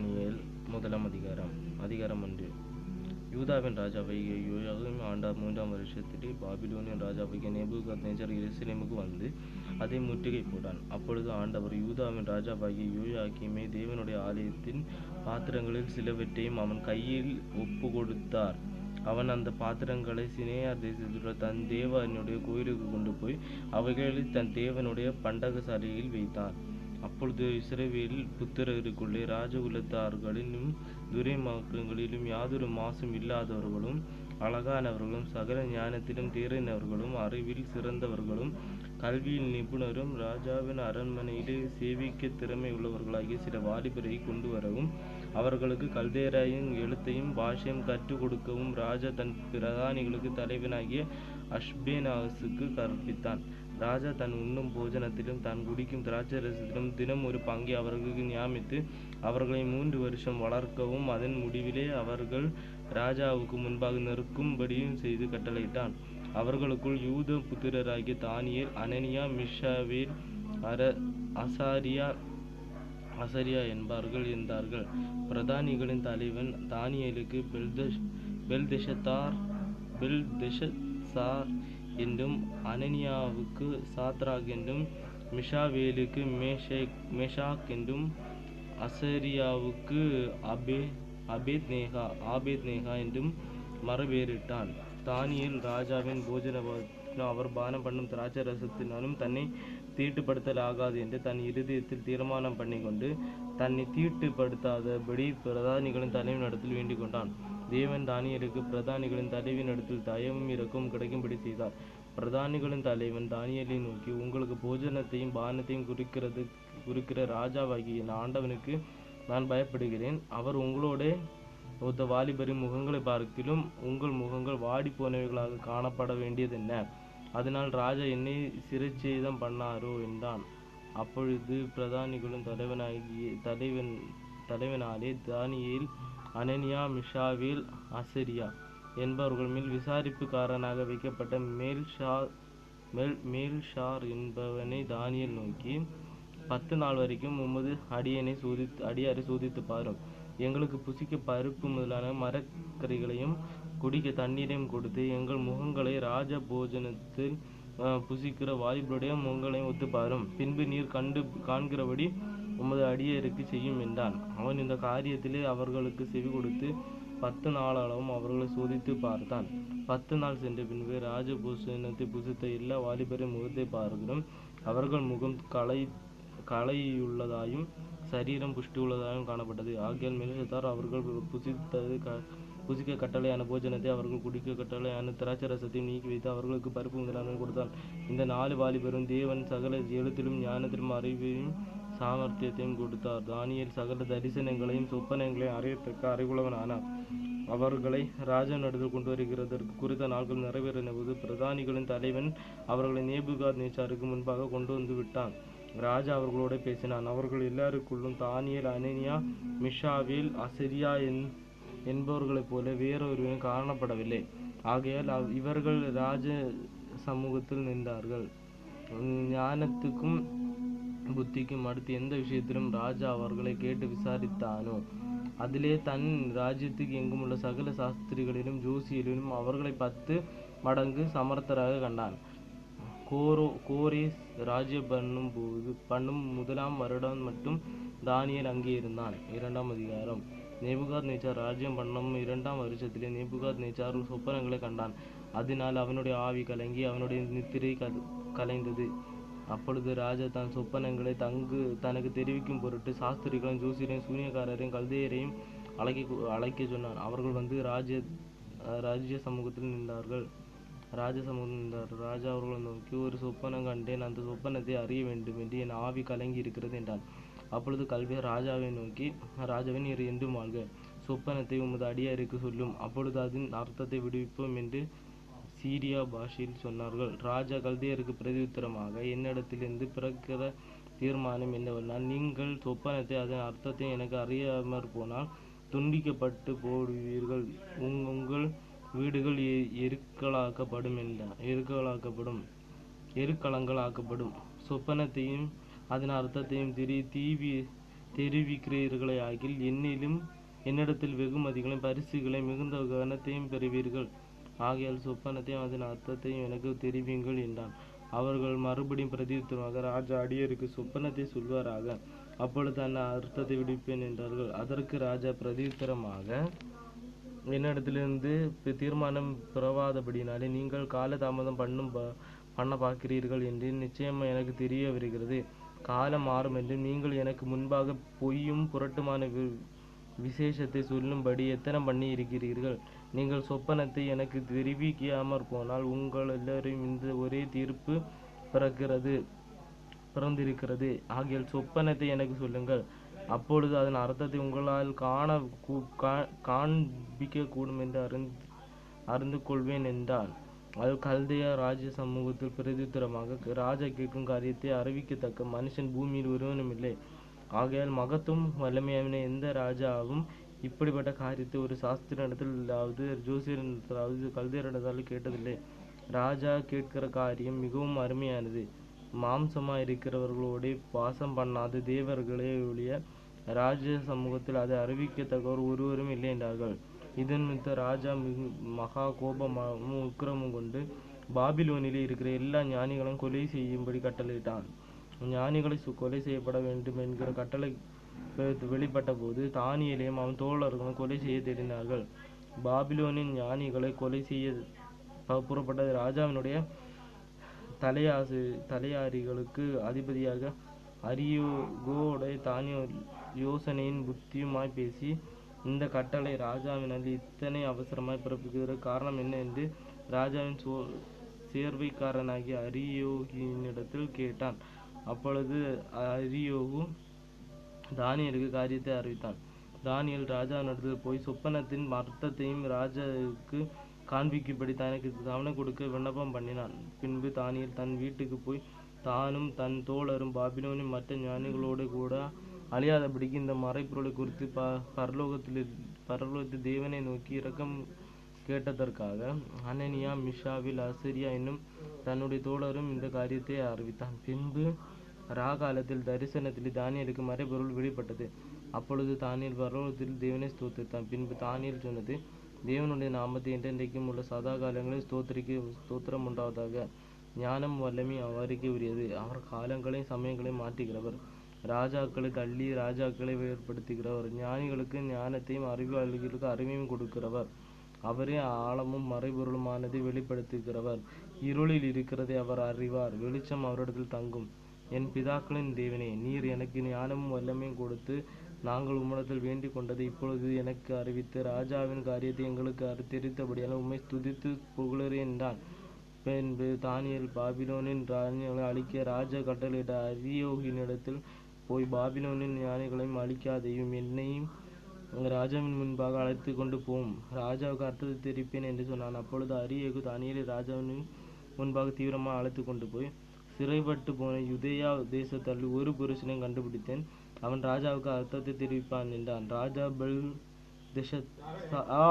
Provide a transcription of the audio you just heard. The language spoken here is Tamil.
தானியேல் முதலாம் அதிகாரம் அதிகாரம் ஒன்று. யூதாவின் ராஜாவாகிய யோயாகிம் ஆண்டார் மூன்றாம் வருஷத்திலே பாபிலோனின் ராஜாவாகிய நேபுகாத்நேச்சர் எருசலேமுக்கு வந்து அதை முற்றுகை போட்டான். அப்பொழுது ஆண்டவர் யூதாவின் ராஜாவாகிய யோயாக்கீமை தேவனுடைய ஆலயத்தின் பாத்திரங்களில் சிலவற்றையும் அவன் கையில் ஒப்பு கொடுத்தார் அவன் அந்த பாத்திரங்களை சினேயார் தேசத்துள்ள தன் தேவனுடைய கோயிலுக்கு கொண்டு போய் அவைகளில் தன் தேவனுடைய பண்டகசாலையில் வைத்தான். அப்பொழுது இஸ்ரவேல் புத்திரருக்குள்ளே ராஜகுலத்தார்களிலும் துரைமார்க்கங்களிலும் யாதொரு மாசும் இல்லாதவர்களும் அழகானவர்களும் சகல ஞானத்திலும் தேறினவர்களும் அறிவில் சிறந்தவர்களும் கல்வியில் நிபுணரும் ராஜாவின் அரண்மனையிலே சேவிக்க திறமை உள்ளவர்களாகிய சில வாலிபரை கொண்டு வரவும் அவர்களுக்கு கல்தேராயும் எழுத்தையும் பாஷையும் கற்றுக் கொடுக்கவும் ராஜா தன் பிரதானிகளுக்கு தலைவனாகிய அஷ்பேனாசுக்கு கற்பித்தான். ராஜா தன் உண்ணும் போஜனத்திலும் தான் குடிக்கும் திராட்சரசத்திலும் தினம் ஒரு பங்கை அவர்களுக்கு நியமித்து அவர்களை மூன்று வருஷம் வளர்க்கவும் அதன் முடிவிலே அவர்கள் ராஜாவுக்கு முன்பாக நிற்கும்படியும் செய்து கட்டளையிட்டான். அவர்களுக்குள் யூத புத்திரராகிய தானியர் அனனியா மிஷாவேல் அர அசாரியா அசரியா என்பார்கள் இருந்தார்கள் பிரதானிகளின் தலைவன் தானியலுக்கு பெல்தஷ் பெல்தெஷத்தார் பெல்தெஷசார் என்றும் அனனியாவுக்கு சாத்ராக் என்றும் மிஷாவேலுக்கு மேஷேக் மேஷாக் என்றும் அசரியாவுக்கு அபே அபேத் நேகா ஆபேத் நேகா என்றும் மரபேறிட்டான். தானியல் ராஜாவின் போஜன அவர் பானம் பண்ணும் திராட்சை ரசத்தினாலும் தன்னை தீட்டுப்படுத்தல் ஆகாது என்று தன் இருதயத்தில் தீர்மானம் பண்ணிக்கொண்டு தன்னை தீட்டுப்படுத்தாதபடி பிரதானிகளின் தலைவனிடத்தில் வேண்டிக் கொண்டான் தேவன் தானியலுக்கு பிரதானிகளின் தலைவனிடத்தில் தயவும் இரக்கமும் கிடைக்கும்படி செய்தார். பிரதானிகளின் தலைவன் தானியலை நோக்கி உங்களுக்கு போஜனத்தையும் பானத்தையும் குறிக்கிறது குறிக்கிற ராஜாவாகிய என் ஆண்டவனுக்கு நான் பயப்படுகிறேன். அவர் உங்களோட ஒத்த வாலிபரின் முகங்களை பார்க்கிலும் உங்கள் முகங்கள் வாடி போனவைகளாக காணப்பட வேண்டியதென்ன? அதனால் ராஜா என்னை சிறைச்சேதம் பண்ணாரோ? என்றான். அப்பொழுது பிரதானிகளும் தலைவனாகிய தலைவன் தலைவனாலே தானியில் அனனியா மிஷாவில் அசரியா என்பவர்கள் மேல் விசாரிப்புக்காரனாக வைக்கப்பட்ட மேல்ஷா மேல் மேல்ஷார் என்பவனை தானியல் நோக்கி பத்து நாள் வரைக்கும் உமது அடியனை சோதித்து அடியாரை சோதித்து பாரும். எங்களுக்கு புசிக்க பருப்பு முதலான மரக்கறிகளையும் குடிக்க தண்ணீரையும் கொடுத்து எங்கள் முகங்களை ராஜ போஜனத்தில் புசிக்கிற வாலிபருடைய முகங்களையும் ஒத்து பாரும் பின்பு நீர் கண்டு காண்கிறபடி உமது அடியருக்கு செய்யும் என்றான். அவன் இந்த காரியத்திலே அவர்களுக்கு செவி கொடுத்து பத்து நாளளவும் அவர்களை சோதித்து பார்த்தான். பத்து நாள் சென்ற பின்பு ராஜபூஷணத்தை புசித்த எல்லா வாலிபரின் முகத்தை பார்க்கிறோம் அவர்கள் முகம் களை களையுள்ளதாயும் சரீரம் புஷ்டி உள்ளதாயும் காணப்பட்டது. ஆகியால் மெலிசத்தார் அவர்கள் புசித்தது க குசிக்க கட்டளையான போஜனத்தை அவர்கள் குடிக்க கட்டளையான திராட்சை ரசத்தையும் நீக்கி வைத்து அவர்களுக்கு பருப்பு முதலான கொடுத்தான் இந்த நாலு வாலிபரும் தேவன் சகல எழுத்திலும் ஞானத்திலும் அறிவையும் சாமர்த்தியத்தையும் கொடுத்தார். தானியல் சகல தரிசனங்களையும் சொப்பனங்களையும் அறியத்தக்க அறிவுள்ளவனானார். ஆனார் அவர்களை நடுவில் கொண்டு வருகிறதற்கு குறித்த நாட்கள் நிறைவேறின போது பிரதானிகளின் தலைவன் அவர்களை நேபுகாத் நேச்சாருக்கு முன்பாக கொண்டு வந்து விட்டான். ராஜா அவர்களோடு பேசினான். அவர்கள் எல்லாருக்குள்ளும் தானியல் அனனியா மிஷாவில் அசரியா என் என்பவர்களைப் போல வேறொருவரும் காணப்படவில்லை. ஆகையால் அவ்- இவர்கள் ராஜ சமூகத்தில் நின்றார்கள். ஞானத்துக்கும் புத்திக்கும் அடுத்து எந்த விஷயத்திலும் ராஜா அவர்களை கேட்டு விசாரித்தானோ? அதிலே தன் ராஜ்யத்துக்கு எங்கும் உள்ள சகல சாஸ்திரிகளிலும் ஜோசியரிலும் அவர்களை பத்து மடங்கு சமர்த்தராக கண்டான். கோரோ கோரேஸ் ராஜ்ய பண்ணும் போது பண்ணும் முதலாம் வருடம் மட்டும் தானியல் அங்கே இருந்தான். இரண்டாம் அதிகாரம். நேபுகாத் நேச்சார் ராஜ்யம் பண்ணும் இரண்டாம் வருஷத்திலே நேபுகாத் நேச்சார் சொப்பனங்களை கண்டான். அதனால் அவனுடைய ஆவி கலங்கி அவனுடைய நித்திரை கலைந்தது. அப்பொழுது ராஜா தன் சொப்பனங்களை தங்கு தனக்கு தெரிவிக்கும் பொருட்டு சாஸ்திரிகளும் ஜோசியரையும் சூனியக்காரரையும் கல்தையரையும் அழைக்க அழைக்க சொன்னான். அவர்கள் வந்து ராஜ்ய ராஜ்ய சமூகத்தில் நின்றார்கள். ராஜ சமூகம் நின்றார் ராஜா அவர்களை நோக்கி ஒரு சொப்பனம் கண்டேன். அந்த சொப்பனத்தை அறிய வேண்டும் என்று என் ஆவி கலங்கி இருக்கிறது என்றான் அப்பொழுது கல்வியர் ராஜாவை நோக்கி ராஜாவின் நீர் என்றும் வாழ்க. சொப்பனத்தை உமது அடியாருக்கு சொல்லும். அப்பொழுது அதன் அர்த்தத்தை விடுவிப்போம் என்று சீரியா பாஷையில் சொன்னார்கள். ராஜா கல்தியருக்கு பிரதியுத்தரமாக என்னிடத்திலிருந்து பிறக்கிற தீர்மானம் என்னவென்றால் நீங்கள் சொப்பனத்தை அதன் அர்த்தத்தை எனக்கு அறியாமற் போனால் துண்டிக்கப்பட்டு போடுவீர்கள். உங் உங்கள் வீடுகள் எ- எருக்களாக்கப்படும் என்றார். எருக்களாக்கப்படும். எருக்களங்களாக்கப்படும் சொப்பனத்தையும் அதன் அர்த்தத்தையும் திரி தீவி தெரிவிக்கிறீர்களேயாகில் என்னிலும் என்னிடத்தில் வெகுமதிகளையும் பரிசுகளையும் மிகுந்த கனத்தையும் பெறுவீர்கள். ஆகையால் சொப்பனத்தையும் அதன் அர்த்தத்தையும் எனக்கு தெரிவியுங்கள் என்றான். அவர்கள் மறுபடியும் பிரதியுத்தரமாக ராஜா அடியருக்கு சொப்பனத்தை சொல்வாராக அப்பொழுது அந்த அர்த்தத்தை விடுப்பேன் என்றார்கள். அதற்கு ராஜா பிரதித்திரமாக என்னிடத்திலிருந்து தீர்மானம் பிறவாதபடினாலே நீங்கள் காலதாமதம் பண்ணும் ப- பண்ண பார்க்கிறீர்கள் என்று நிச்சயம் எனக்கு தெரிய வருகிறது. காலம் மாறுமென்று நீங்கள் எனக்கு முன்பாக பொய்யும் புரட்டுமான வி- விசேஷத்தை சொல்லும்படி எத்தனை பண்ணி இருக்கிறீர்கள் நீங்கள் சொப்பனத்தை எனக்கு தெரிவிக்காமற் போனால் உங்கள் எல்லாரையும் இந்த ஒரே தீர்ப்பு பிறக்கிறது பிறந்திருக்கிறது. ஆகிய சொப்பனத்தை எனக்கு சொல்லுங்கள். அப்பொழுது அதன் அர்த்தத்தை உங்களால் காண கூ- கா- காண்பிக்க கூடும் என்று அறிந்து அறிந்து கொள்வேன் என்றான். அது கல்தைய ராஜ சமூகத்தில் பிரதித்திரமாக ராஜா கேட்கும் காரியத்தை அறிவிக்கத்தக்க மனுஷன் பூமியில் ஒருவனுமில்லை. ஆகையால் மகத்தும் வல்லமையான எந்த ராஜாவும் இப்படிப்பட்ட காரியத்தை ஒரு சாஸ்திரத்திலாவது ஜோசியரிடத்திலாவது கல்தியரிடத்தாலும் கேட்டதில்லை. ராஜா கேட்கிற காரியம் மிகவும் அருமையானது. மாம்சமாக இருக்கிறவர்களோடு வாசம் பண்ணாத தேவர்களே ஒழிய ராஜ சமூகத்தில் அதை அறிவிக்கத்தக்கவர் ஒருவரும் இல்லை என்றார்கள். இதன் மித்த ராஜா மிகு மகா கோபமும் உக்கிரமும் கொண்டு பாபிலோனிலே இருக்கிற எல்லா ஞானிகளையும் கொலை செய்யும்படி கட்டளையிட்டான். ஞானிகளை சு- கொலை செய்யப்பட வேண்டும் என்கிற கட்டளை வெளிப்பட்ட போது தானியலையும் அவன் தோழர்களும் கொலை செய்ய தேடினார்கள். பாபிலோனின் ஞானிகளை கொலை செய்ய புறப்பட்ட ராஜாவினுடைய தலையாசு தலையாரிகளுக்கு அதிபதியாக அரியோகோடை தானியோ யோசனையின் புத்தியுமாய் பேசி இந்த கட்டளை ராஜாவினால் இத்தனை அவசரமாய் பிறப்பிக்கிற காரணம் என்ன என்று ராஜாவின் சோ சேர்வைக்காரனாகிய அரியோகினிடத்தில் கேட்டான். அப்பொழுது அரியோகு தானியலுக்கு காரியத்தை அறிவித்தான். தானியேல் ராஜாவினிடத்தில் போய் சொப்பனத்தின் அர்த்தத்தையும் ராஜாவுக்கு காண்பிக்கும்படி தனக்கு கவனம் கொடுக்க விண்ணப்பம் பண்ணினான். பின்பு தானியல் தன் வீட்டுக்கு போய் தானும் தன் தோழரும் பாபிலோனின் மற்ற ஞானிகளோடு கூட அழியாதபடிக்கு இந்த மறைப்பொருளை குறித்து ப பரலோகத்தில் பரலோகத்து தேவனை நோக்கி இரக்கம் கேட்டதற்காக அனனியா மிஷாவில் அசரியா என்னும் தன்னுடைய தோழரும் இந்த காரியத்தை அறிவித்தான். பின்பு ராகாலத்தில் தரிசனத்தில் தானியலுக்கு மறைபொருள் வெளிப்பட்டது. அப்பொழுது தானியல் பரலோகத்தில் தேவனை ஸ்தோத்திரித்தான் பின்பு தானியல் சொன்னது தேவனுடைய நாமத்தை என்றென்றைக்கும் உள்ள சதா காலங்களில் ஸ்தோத்திரிக்கு ஸ்தோத்திரம் உண்டாவதாக. ஞானம் வல்லமை அவருக்கு உரியது. அவர் காலங்களையும் சமயங்களையும் மாற்றுகிறவர். ராஜாக்களுக்கு அள்ளி ராஜாக்களை ஏற்படுத்துகிறவர் ஞானிகளுக்கு ஞானத்தையும் அறிவாளிகளுக்கு அறிவையும் கொடுக்கிறவர். அவரே ஆழமும் மறைபொருளுமானதை வெளிப்படுத்துகிறவர். இருளில் இருக்கிறதை அவர் அறிவார். வெளிச்சம் அவரிடத்தில் தங்கும். என் பிதாக்களின் தேவனே நீர் எனக்கு ஞானமும் வல்லமையும் கொடுத்து நாங்கள் உம்மிடத்தில் வேண்டிக் கொண்டதை இப்பொழுது எனக்கு அறிவித்து ராஜாவின் காரியத்தை எங்களுக்கு தெரிவித்தபடியால் உம்மை துதித்து புகழறேன் என்றான். பின்பு தானியல் பாபிலோனின் ஞானிகளை அழிக்க ராஜா கட்டளையிட்ட அரியோகினிடத்தில் போய் பாபிலோனின் ஞானிகளையும் அழிக்காதையும் என்னையும் ராஜாவின் முன்பாக அழைத்து கொண்டு போம். ராஜாவுக்கு அர்த்தத்தை தெரிவிப்பேன் என்று சொன்னான். அப்பொழுது அரியகு தானியலை ராஜாவின் முன்பாக தீவிரமாக அழைத்து கொண்டு போய் சிறைப்பட்டு போன யுதேயா தேசத்தள்ளி ஒரு புருஷனை கண்டுபிடித்தேன். அவன் ராஜாவுக்கு அர்த்தத்தை தெரிவிப்பான் என்றான். ராஜா பெல் திஷத் ஆ